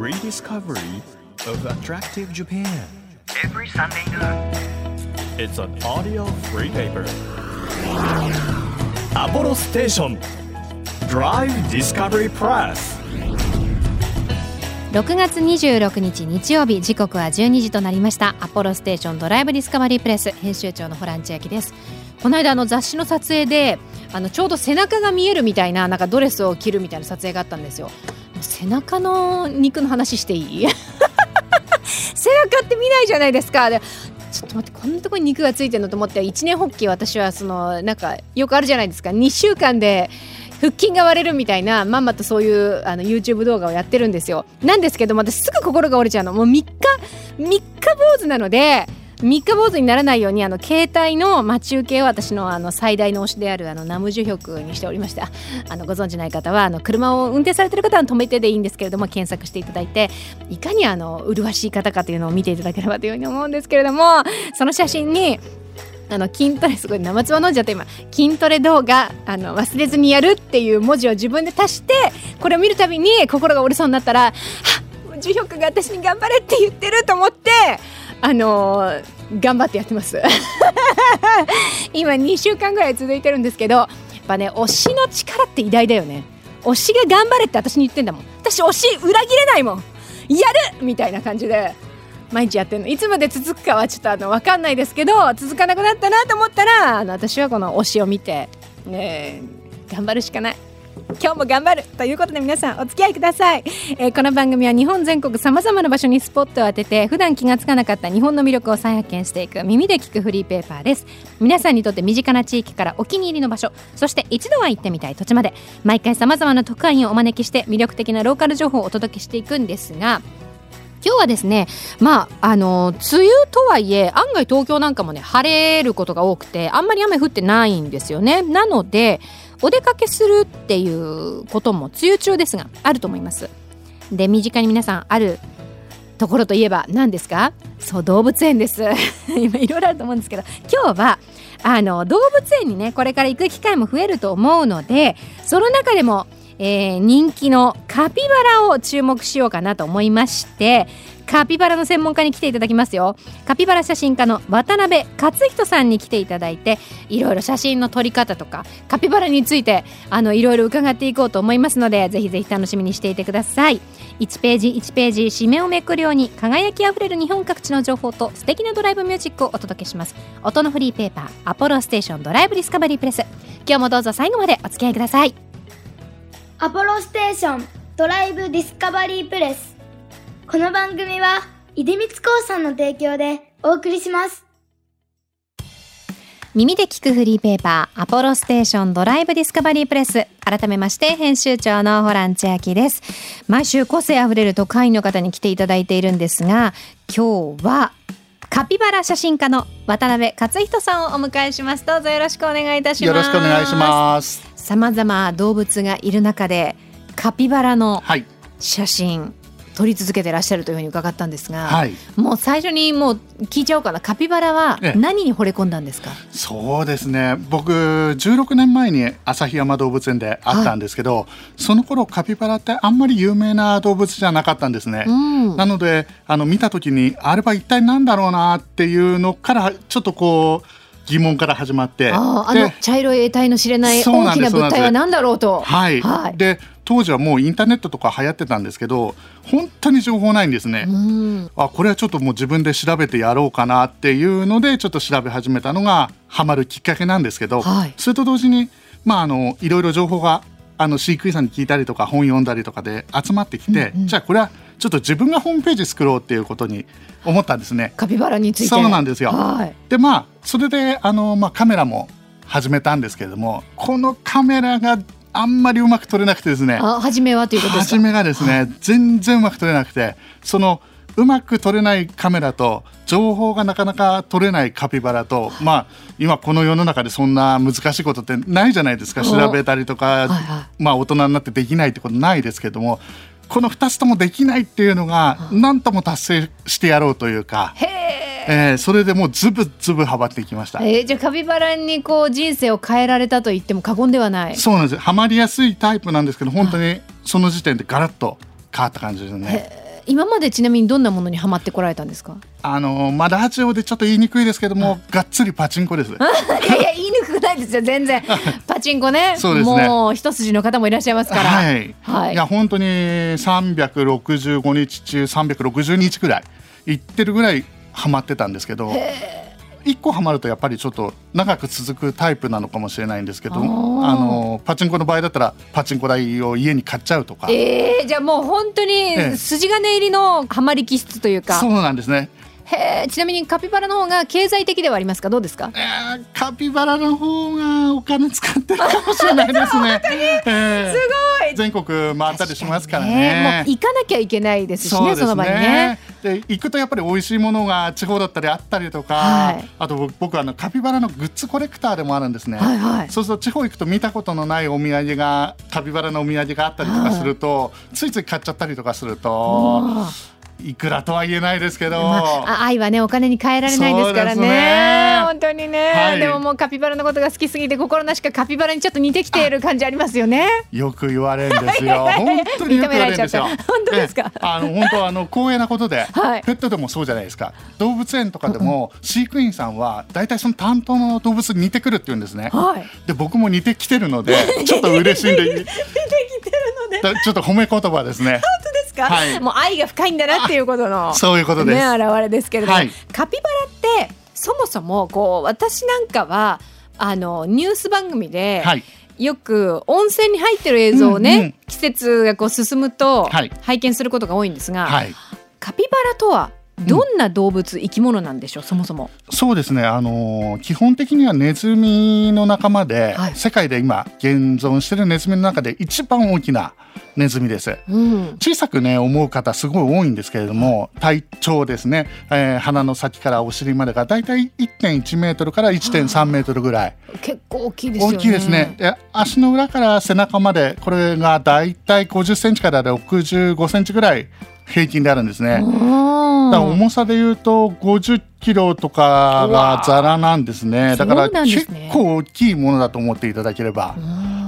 rediscovery of attractive Japan. every Sunday noon. It's an audio free paper. Apollo Station Drive Discovery Press. 6月26日日曜日時刻は12時となりましたアポロステーションドライブディスカバリープレス編集長のホラン千秋ですこの間あの雑誌の撮影であのちょうど背中が見えるみたいななんかドレスを着るみたいな撮影があったんですよ背中の肉の話していい？背中って見ないじゃないですか。でちょっと待ってこんなところに肉がついてるのと思って一年発起私はそのなんかよくあるじゃないですか。2週間で腹筋が割れるみたいなまんまとそういうあの YouTube 動画をやってるんですよ。なんですけど私すぐ心が折れちゃうの。もう3日3日坊主なので三日坊主にならないようにあの携帯の待ち受けを私のあの最大の推しであるあのナムジュヒョクにしておりましたあのご存知ない方はあの車を運転されてる方は止めてでいいんですけれども検索していただいていかにあの麗しい方かというのを見ていただければというふうに思うんですけれどもその写真にあの筋トレすごい生唾飲んじゃって今筋トレ動画あの忘れずにやるっていう文字を自分で足してこれを見るたびに心が折れそうになったら「あっ樹氷が私に頑張れって言ってる」と思ってあのー頑張ってやってます。今2週間ぐらい続いてるんですけどやっぱね推しの力って偉大だよね。推しが頑張れって私に言ってんだもん。私推し裏切れないもん。やる!みたいな感じで毎日やってるの。いつまで続くかはちょっとあの分かんないですけど続かなくなったなと思ったらあの私はこの推しを見てね頑張るしかない。今日も頑張るということで皆さんお付き合いください、えーこの番組は日本全国さまざまな場所にスポットを当てて普段気がつかなかった日本の魅力を再発見していく耳で聞くフリーペーパーです。皆さんにとって身近な地域からお気に入りの場所そして一度は行ってみたい土地まで毎回さまざまな特派員をお招きして魅力的なローカル情報をお届けしていくんですが今日はですねまああの梅雨とはいえ案外東京なんかもね晴れることが多くてあんまり雨降ってないんですよね。なのでお出かけするっていうことも梅雨中ですがあると思います。で身近に皆さんあるところといえば何ですか？そう動物園です。今いろいろあると思うんですけど今日はあの動物園にねこれから行く機会も増えると思うのでその中でも、えー人気のカピバラを注目しようかなと思いましてカピバラの専門家に来ていただきますよ。カピバラ写真家の渡辺克人さんに来ていただいていろいろ写真の撮り方とかカピバラについてあのいろいろ伺っていこうと思いますのでぜひぜひ楽しみにしていてください。1ページ1ページ締めをめくるように輝きあふれる日本各地の情報と素敵なドライブミュージックをお届けします。音のフリーペーパーアポロステーションドライブディスカバリープレス。今日もどうぞ最後までお付き合いください。アポロステーションドライブディスカバリープレス。この番組は出光興産の提供でお送りします。耳で聞くフリーペーパーアポロステーションドライブディスカバリープレス。改めまして編集長のホラン千秋です。毎週個性あふれる特派員の方に来ていただいているんですが今日はカピバラ写真家の渡辺克人さんをお迎えします。どうぞよろしくお願いいたします。よろしくお願いします。さまざま動物がいる中でカピバラのはい。撮り続けてらっしゃるというふうに伺ったんですが、はい。もう最初にもう聞いちゃおうかな。カピバラはええ。何に惚れ込んだんですか、そうですね。僕16年前に旭山動物園で会ったんですけど、その頃カピバラってあんまり有名な動物じゃなかったんですね。うん。なのであの見た時にあれは一体何だろうなっていうのからちょっとこう疑問から始まって、あの茶色い得体の知れない大きな物体は何だろうと。はい、はい。で当時はもうインターネットとか流行ってたんですけど本当に情報ないんですね。うんあこれはちょっともう自分で調べてやろうかなっていうのでちょっと調べ始めたのがハマるきっかけなんですけど、はいそれと同時にまああのいろいろ情報があの飼育員さんに聞いたりとか本読んだりとかで集まってきて、じゃあこれはちょっと自分がホームページ作ろうっていうことに思ったんですね。カピバラについて。そうなんですよはい。でまあそれであの、まあ、カメラも始めたんですけれどもこのカメラがあんまりうまく撮れなくてですね。あ初めはということですか？初めがですね、全然うまく撮れなくてそのうまく撮れないカメラと情報がなかなか撮れないカピバラと、まあ今この世の中でそんな難しいことってないじゃないですか。お調べたりとか、はいはまあ大人になってできないってことないですけどもこの2つともできないっていうのが何とも達成してやろうというか、へえ。えーそれでもうズブズブはまっていきました。えーじゃあカピバラにこう人生を変えられたと言っても過言ではない。そうなんですハマりやすいタイプなんですけど本当にその時点でガラッと変わった感じですね。今までちなみにどんなものにハマってこられたんですか？あのまだラジオでちょっと言いにくいですけども、がっつりパチンコです。いやいや言いにくくないですよ全然 パチンコねそうですねもう一筋の方もいらっしゃいますからはい、はいいや本当に365日中360日ぐらい行ってるぐらいハマってたんですけど一個ハマるとやっぱりちょっと長く続くタイプなのかもしれないんですけどあのパチンコの場合だったらパチンコ台を家に買っちゃうとか、えー、じゃあもう本当にえ。筋金入りのハマり気質というか、そうなんですね、へーちなみにカピバラの方が経済的ではありますか？どうですか？えーカピバラの方がお金使ってるかもしれないですね。えーすごい。全国回ったりしますからもうね。行かなきゃいけないですしねその場にね。で行くとやっぱり美味しいものが地方だったりあったりとか、はい。あと僕僕あのカピバラのグッズコレクターでもあるんですね。はいはい。そうすると地方行くと見たことのないお土産がカピバラのお土産があったりとかすると、ついつい買っちゃったりとかするとあいくらとは言えないですけど、まああ愛はねお金に換えられないですからね。ね。本当にね、はい。でももうカピバラのことが好きすぎて心なしかカピバラにちょっと似てきている感じありますよね。よく言われるんですよ。本当によく言われるんですよ。本当ですか？ええ。あの本当あの光栄なことで、はい。ペットでもそうじゃないですか。動物園とかでも飼育員さんは大体その担当の動物に似てくるって言うんですね。はい。で僕も似てきてるので ちょっと嬉しいんで。似てきてるので。だちょっと褒め言葉ですね。ですか、はい。もう愛が深いんだなっていうことの そういうことです。ね現れですけれども、はい。カピバラってそもそもこう私なんかはあのニュース番組で、はい。よく温泉に入ってる映像をね、うんうん季節がこう進むとはい。拝見することが多いんですが、はい。カピバラとはどんな動物、生き物なんでしょうそもそも。そうですね、あのー基本的にはネズミの仲間で、はい世界で今現存しているネズミの中で一番大きなネズミです。うん、小さくね思う方すごい多いんですけれども体長ですね、えー鼻の先からお尻までがだいたい1.1メートルから1.3メートルぐらい結構大きいですよね。大きいですね。で足の裏から背中までこれがだいたい50センチから65センチぐらい平均であるんですね。だ重さで言うと50キロとかがザラなんですね。だから結ね構大きいものだと思っていただければ。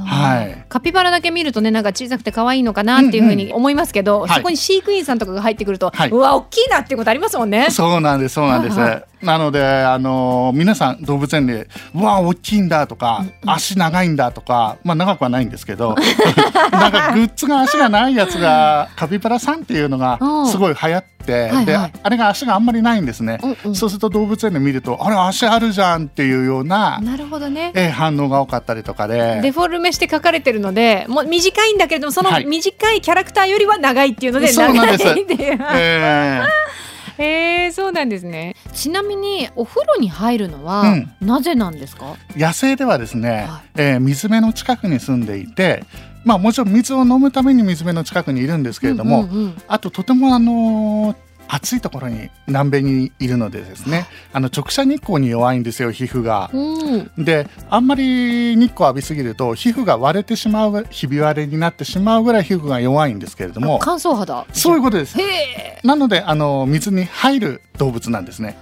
はい。カピバラだけ見るとねなんか小さくて可愛いのかなっていうふうに思いますけど、はいそこに飼育員さんとかが入ってくると、はいうわ大きいなっていうことありますもんね。そうなんです、そうなんです。はいなので、あの皆さん動物園で、うわ、大きいんだとか、足長いんだとか、まあ長くはないんですけど。なんかグッズが足がないやつが、カピバラさんっていうのがうんすごい流行って、はいで、はいあれが足があんまりないんですね。うんうんそうすると動物園で見ると、あれ足あるじゃんっていうような。なるほどね。えー反応が多かったりとかで。デフォルメして書かれてるのでもう短いんだけれどもそのはい短いキャラクターよりは長いっていうので長いっていう。えーへえそうなんですね。ちなみにお風呂に入るのは、うんなぜなんですか？野生ではですね、はいえー水辺の近くに住んでいて、まあ、もちろん水を飲むために水辺の近くにいるんですけれども、うんうんうんあととてもあのー暑いところに南米にいるのでですねあの直射日光に弱いんですよ皮膚が。うんであんまり日光浴びすぎると皮膚が割れてしまうひび割れになってしまうぐらい皮膚が弱いんですけれども乾燥肌。そういうことです。なのであの水に入る動物なんですね。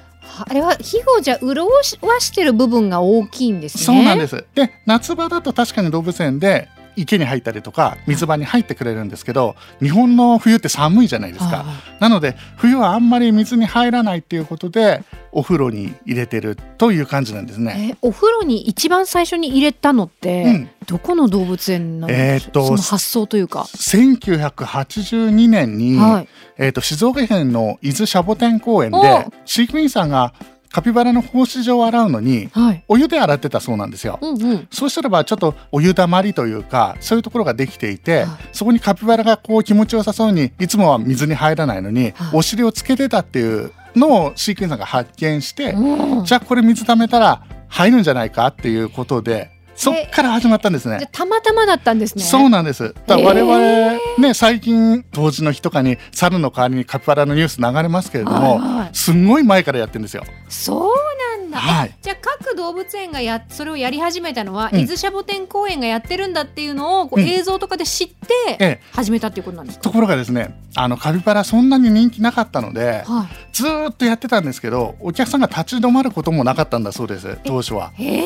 あれは皮膚をじゃあ潤わしてる部分が大きいんですね。そうなんです。で夏場だと確かに動物園で池に入ったりとか水場に入ってくれるんですけど日本の冬って寒いじゃないですか。はいなので冬はあんまり水に入らないっていうことでお風呂に入れてるという感じなんですね。えお風呂に一番最初に入れたのって、うんどこの動物園なんですか、えーっとその発想というか。1982年に、はいえー、と静岡県の伊豆シャボテン公園でお飼育員さんがカピバラの放飼場を洗うのにはい。お湯で洗ってたそうなんですよ。うんうん。そうしたらばちょっとお湯だまりというかそういうところができていて、はいそこにカピバラがこう気持ちよさそうにいつもは水に入らないのに、はいお尻をつけてたっていうのを飼育員さんが発見して、うんじゃあこれ水溜めたら入るんじゃないかっていうことでそっから始まったんですね。たまたまだったんですね。そうなんです。だ我へ々ね最近当時の日とかに猿の代わりにカピバラのニュース流れますけれども、はいはいすんごい前からやってるんですよ。そうなんだ。はいえじゃあ各動物園がやそれをやり始めたのは、うん伊豆シャボテン公園がやってるんだっていうのをこううん映像とかで知ってええ始めたっていうことなんですか？ところがですねあのカピバラそんなに人気なかったので、はい。ずーっとやってたんですけどお客さんが立ち止まることもなかったんだそうです当初は。へえ。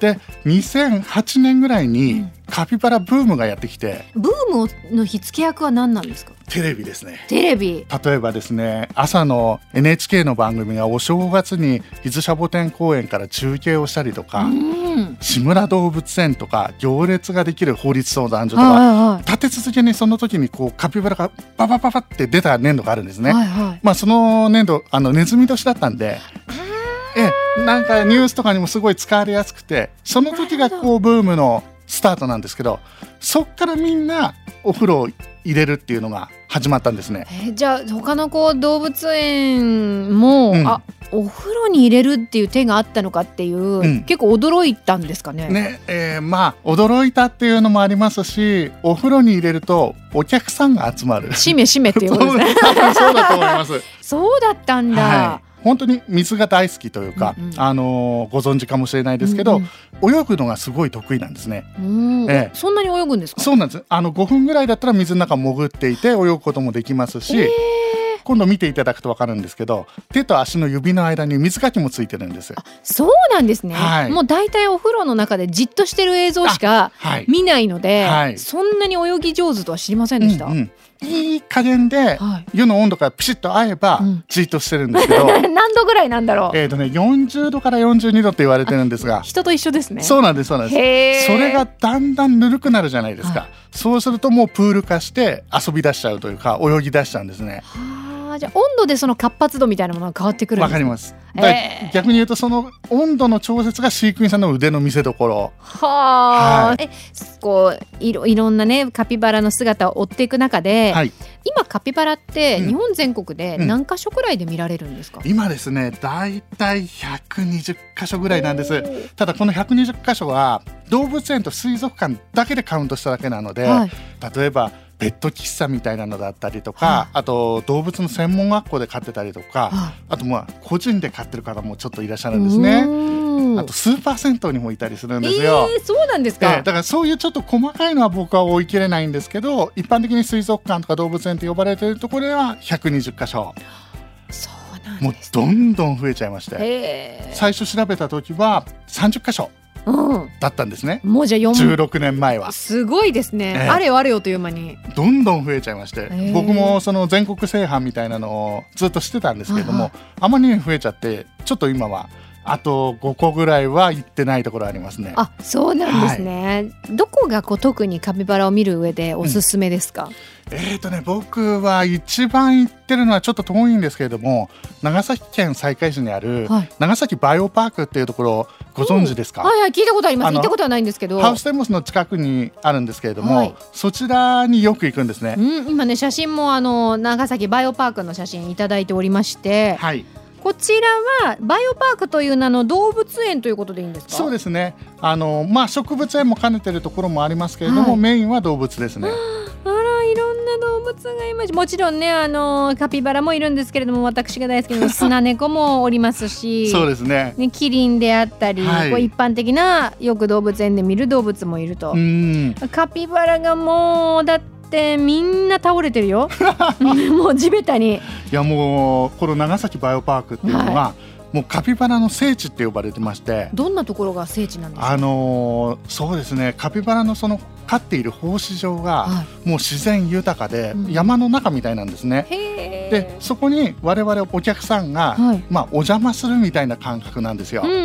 で2008年ぐらいにカピバラブームがやってきてブームの火付け役は何なんですか？テレビですねテレビ例えばですね朝の NHK の番組がお正月に伊豆シャボテン公園から中継をしたりとか、うん志村動物園とか行列ができる法律相談所とか、はいは立て続けにその時にこうカピバラがババババって出た年度があるんですね。いはいはいまあその年度あのネズミ年だったんで。ええなんかニュースとかにもすごい使われやすくてその時がこうブームのスタートなんですけどそっからみんなお風呂を入れるっていうのが始まったんですね。えーじゃあ他のこう動物園も、うんあお風呂に入れるっていう手があったのかっていう、ん結構驚いたんですかね？ねえーまあ驚いたっていうのもありますしお風呂に入れるとお客さんが集まる。しめしめっていうことですね。そうだと思います。そうだったんだ。はい、本当に水が大好きというか、うんうんあのーご存知かもしれないですけど、うん泳ぐのがすごい得意なんですね。うんええそんなに泳ぐんですか？そうなんです。あの5分ぐらいだったら水の中潜っていて泳ぐこともできますし、今度見ていただくとわかるんですけど、手と足の指の間に水かきもついてるんです。そうなんですね。はいもう大体お風呂の中でじっとしてる映像しかはい。見ないので、はいそんなに泳ぎ上手とは知りませんでした。うんうんいい加減ではい。湯の温度がピシッと合えばうんじっとしてるんですけど、何度ぐらいなんだろう？えっとね40度から42度って言われてるんですが、人と一緒ですね。そうなんですそうなんです。それがだんだんぬるくなるじゃないですか、はそうするともうプール化して遊び出しちゃうというか泳ぎ出しちゃうんですねはあじゃあ温度でその活発度みたいなものが変わってくるわかります。えー。逆に言うとその温度の調節が飼育員さんの腕の見せ所。はあ、はい。えこういろいろんなねカピバラの姿を追っていく中で、はい。今カピバラってうん。日本全国でうん。何箇所くらいで見られるんですか、今ですねだいたい120箇所ぐらいなんです。ただこの120箇所は動物園と水族館だけでカウントしただけなので、はい。例えばペット喫茶みたいなのだったりとか、はい。あと動物の専門学校で飼ってたりとか、はあとまあ個人で飼ってる方もちょっといらっしゃるんですね。ねあとスーパー銭湯にもいたりするんえですよ。ー、そうなんですか、ええだからそういうちょっと細かいのは僕は追い切れないんですけど一般的に水族館とか動物園と呼ばれているところでは120箇所。そうなんもうどんどん増えちゃいまして。へえ最初調べた時は30箇所。うんだったんですね。もうじゃあ4 16年前は。すごいですね、ええ。あれよあれよという間に。どんどん増えちゃいまして、え。僕もその全国制覇みたいなのをずっとしてたんですけれども、はいあまりに増えちゃってちょっと今はあと5個ぐらいは行ってないところありますね。あそうなんですね、どこがこう特にカピバラを見る上でおすすめですか、えーとね、僕は一番行ってるのはちょっと遠いんですけれども長崎県西海市にあるはい。長崎バイオパークっていうところご存知ですか、はいはい聞いたことあります。行ったことはないんですけど。ハウステンボスの近くにあるんですけれども、はい。そちらによく行くんですね。うん、今ね写真もあの長崎バイオパークの写真いただいておりまして。はい、こちらはバイオパークという名の動物園ということでいいんですか？そうですね。あのまあ植物園も兼ねてるところもありますけれども、はいメインは動物ですね。あらいろんな動物がいますもちろんねあのカピバラもいるんですけれども私が大好きなスナネコもおりますしそうですね。ね、キリンであったり、はいこう一般的なよく動物園で見る動物もいるとう、ん。カピバラがもうだってみんな倒れてるよ。もう地べたに。いやもうこの長崎バイオパークっていうのは、もうカピバラの聖地って呼ばれてまして。どんなところが聖地なんですか？あのーそうですね。カピバラのその飼っている放飼場がはもう自然豊かでうん。山の中みたいなんですね。へでそこに我々お客さんが、はい。まあ、お邪魔するみたいな感覚なんですよ。うんうん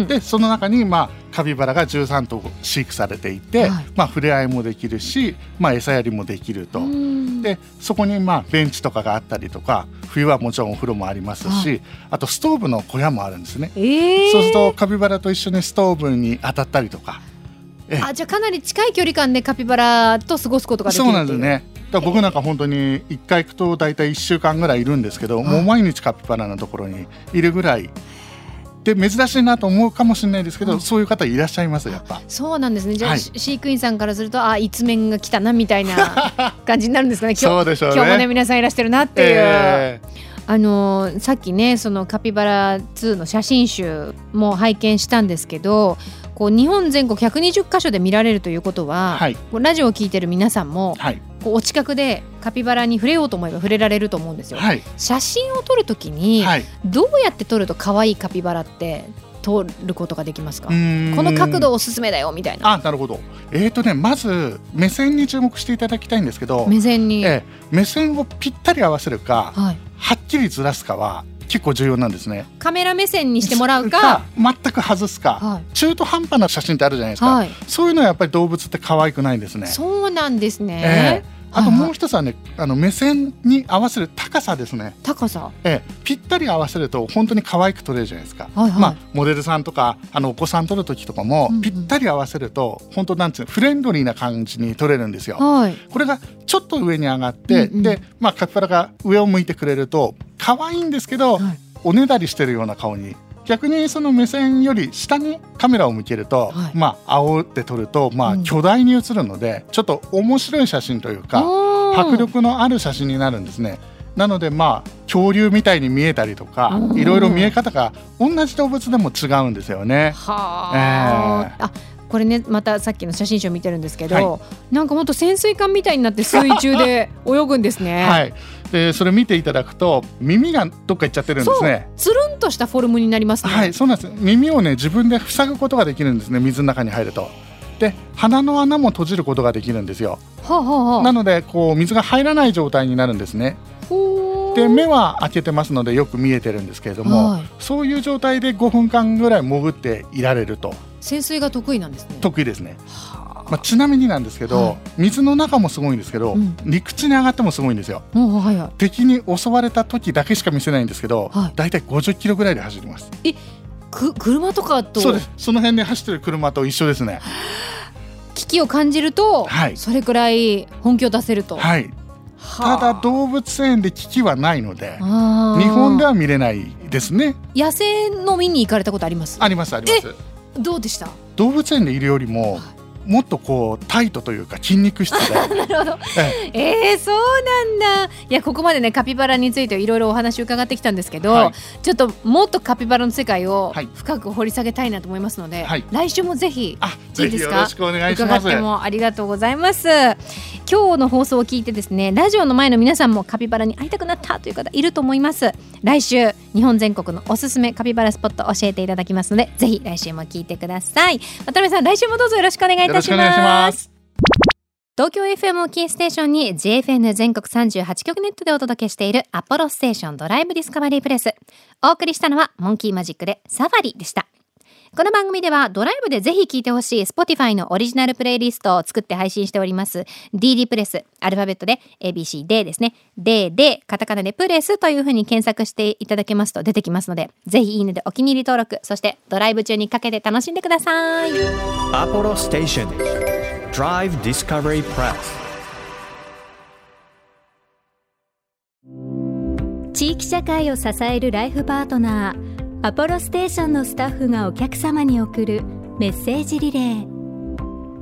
うん。でその中に、まあ、カピバラが13頭飼育されていて、はいまあ、触れ合いもできるし、まあ、餌やりもできると。うんでそこにまあベンチとかがあったりとか冬はもちろんお風呂もありますし、はあとストーブの小屋もあるんですね。えーそうするとカピバラと一緒にストーブに当たったりとか。ええあじゃあかなり近い距離感でカピバラと過ごすことができるそうなんですね。だ僕なんか本当に一回行くと大体1週間ぐらいいるんですけど、もう毎日カピバラのところにいるぐらいで珍しいなと思うかもしれないですけど、うん。そういう方いらっしゃいますやっぱ。そうなんですね。じゃあ、はい。し飼育員さんからするとあ一面が来たなみたいな感じになるんですかね。今日そうでしょうね。今日もね皆さんいらしてるなっていう、えあのーさっきねそのカピバラ2の写真集も拝見したんですけどこう日本全国120カ所で見られるということーは、はい。ラジオを聞いてる皆さんもはい。こうお近くでカピバラに触れようと思えば触れられると思うんですよ。はい。写真を撮るときに、はい。どうやって撮ると可愛いカピバラって撮ることができますか？この角度おすすめだよみたいな。あなるほど。えーとねまず目線に注目していただきたいんですけど目線に、ええ目線をぴったり合わせるかはい、はっきりずらすかは結構重要なんですね。カメラ目線にしてもらうか。全く外すか、はい。中途半端な写真ってあるじゃないですか、はい。そういうのはやっぱり動物って可愛くないんですね。そうなんですね、ええあともう一つはねあの目線に合わせる高さですね。高さ？ええ、ぴったり合わせると本当に可愛く撮れるじゃないですか、はいはい。まあ、モデルさんとかあのお子さん撮る時とかも、うんうん。ぴったり合わせると本当なんていうのフレンドリーな感じに撮れるんですよ。はい。これがちょっと上に上がって、うんうん。で、まあ、カピバラが上を向いてくれると可愛いんですけど、はい。おねだりしてるような顔に逆にその目線より下にカメラを向けると、はい。まあ煽って撮ると、まあ、うん。巨大に映るので、ちょっと面白い写真というか、迫力のある写真になるんですね。なのでまあ恐竜みたいに見えたりとかうん。いろいろ見え方が同じ動物でも違うんですよね。はあ、え。あこれねまたさっきの写真集見てるんですけど、はなんかもっと潜水艦みたいになって水中で 泳ぐんですね。はい、でそれ見ていただくと耳がどっか行っちゃってるんですね。つるんとしたフォルムになりますね。はい、そうなんです。耳をね自分で塞ぐことができるんですね。水の中に入ると。で鼻の穴も閉じることができるんですよ。はあ、はあはあ、なのでこう水が入らない状態になるんですね。で目は開けてますのでよく見えてるんですけれども、はいそういう状態で5分間ぐらい潜っていられると潜水が得意なんですね。得意ですね。まあ、ちなみになんですけど、はい水の中もすごいんですけど、うん陸地に上がってもすごいんですよ。はいはい。敵に襲われた時だけしか見せないんですけど、はいだいたい50キロぐらいで走ります。く車とかと？そうです。その辺で走ってる車と一緒ですね。危機を感じると、はいそれくらい本気を出せると。はい。はあ。ただ動物園で危機はないので、日本では見れないですね。野生の見に行かれたことあります？ありますあります。どうでした？動物園でいるよりももっとこうタイトというか筋肉質で、なるほど。ええ。ー、そうなんだ。いやここまでねカピバラについていろいろお話伺ってきたんですけど、はい。ちょっともっとカピバラの世界をはい。深く掘り下げたいなと思いますので、はい。来週もぜひあ、いいですかぜひよろしくお願いし伺ます。ってもありがとうございます。今日の放送を聞いてですねラジオの前の皆さんもカピバラに会いたくなったという方いると思います。来週日本全国のおすすめカピバラスポット教えていただきますのでぜひ来週も聞いてください。渡辺さん来週もどうぞよろしくお願いいたしよろしくお願いします。東京 FM をキーステーションに JFN 全国38局ネットでお届けしているアポロステーションドライブディスカバリープレス。お送りしたのはモンキーマジックでサファリでした。この番組ではドライブでぜひ聴いてほしい Spotify のオリジナルプレイリストを作って配信しております。DD プレスアルファベットで ABCD ですね。D でカタカナでプレスというふうに検索していただけますと出てきますのでぜひいいねでお気に入り登録そしてドライブ中にかけて楽しんでください。Apollo Station Drive Discovery Press 地域社会を支えるライフパートナーアポロステーションのスタッフがお客様に送るメッセージリレー。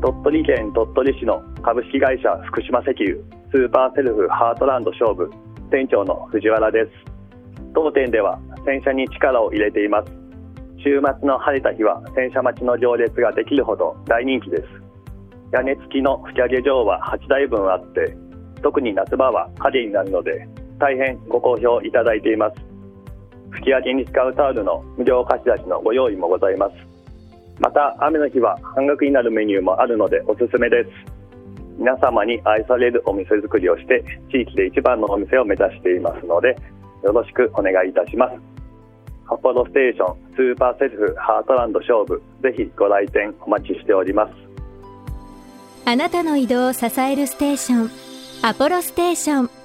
鳥取県鳥取市の株式会社福島石油スーパーセルフハートランド勝負店長の藤原です。当店では洗車に力を入れています。週末の晴れた日は洗車待ちの行列ができるほど大人気です。屋根付きの吹き上げ場は8台分あって特に夏場は影になるので大変ご好評いただいています。吹き上げに使うタオルの無料貸し出しのご用意もございます。また雨の日は半額になるメニューもあるのでおすすめです。皆様に愛されるお店作りをして地域で一番のお店を目指していますのでよろしくお願いいたします。アポロステーションスーパーセルフハートランド菖蒲ぜひご来店お待ちしております。あなたの移動を支えるステーションアポロステーション。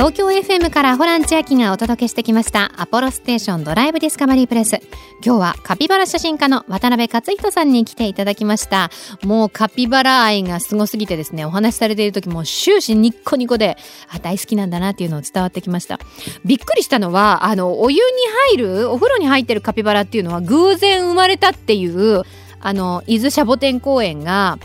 東京 FM からホラン千秋がお届けしてきました。アポロステーションドライブディスカバリープレス。今日はカピバラ写真家の渡辺克人さんに来ていただきました。もうカピバラ愛がすごすぎてですねお話しされている時も終始ニッコニコであ大好きなんだなっていうのを伝わってきました。びっくりしたのはあのお湯に入るお風呂に入ってるカピバラっていうのは偶然生まれたっていうあの伊豆シャボテン公園が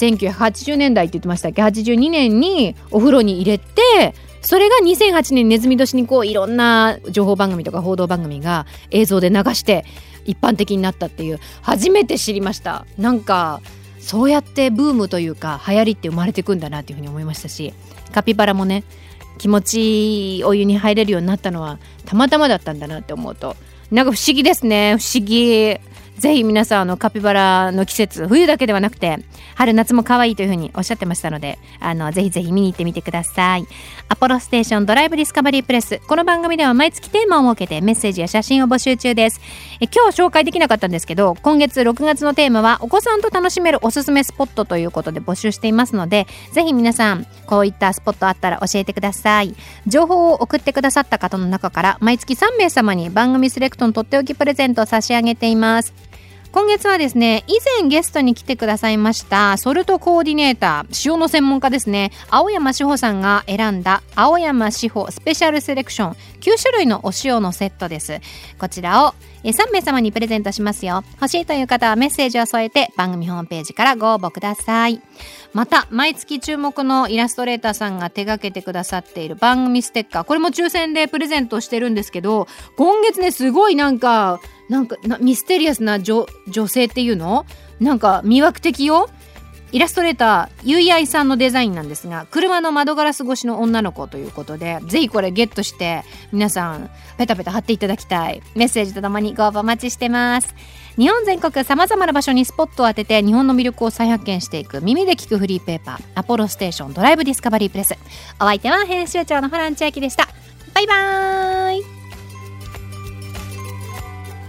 1980年代って言ってましたっけ？82年にお風呂に入れてそれが2008年ネズミ年にこういろんな情報番組とか報道番組が映像で流して一般的になったっていう初めて知りました。なんかそうやってブームというか流行りって生まれてくんだなっていうふうに思いましたしカピバラもね気持ちいいお湯に入れるようになったのはたまたまだったんだなって思うとなんか不思議ですね。不思議。ぜひ皆さんあのカピバラの季節冬だけではなくて春夏も可愛いというふうにおっしゃってましたのであのぜひぜひ見に行ってみてください。アポロステーションドライブディスカバリープレス。この番組では毎月テーマを設けてメッセージや写真を募集中です。え今日紹介できなかったんですけど今月6月のテーマはお子さんと楽しめるおすすめスポットということで募集していますのでぜひ皆さんこういったスポットあったら教えてください。情報を送ってくださった方の中から毎月3名様に番組セレクトのとっておきプレゼントを差し上げています。今月はですね以前ゲストに来てくださいましたソルトコーディネーター塩の専門家ですね。青山志保さんが選んだ青山志保スペシャルセレクション9種類のお塩のセットです。こちらを3名様にプレゼントしますよ。欲しいという方はメッセージを添えて番組ホームページからご応募ください。また毎月注目のイラストレーターさんが手掛けてくださっている番組ステッカーこれも抽選でプレゼントしてるんですけど今月ねすごいなんかなんかなミステリアスな女女性っていうの？なんか魅惑的よ？イラストレーターゆいあいさんのデザインなんですが車の窓ガラス越しの女の子ということでぜひこれゲットして皆さんペタペタ貼っていただきたい。メッセージとともにご応募お待ちしてます。日本全国さまざまな場所にスポットを当てて日本の魅力を再発見していく耳で聞くフリーペーパーアポロステーションドライブディスカバリープレス。お相手は編集長のホラン千秋でした。バイバーイ！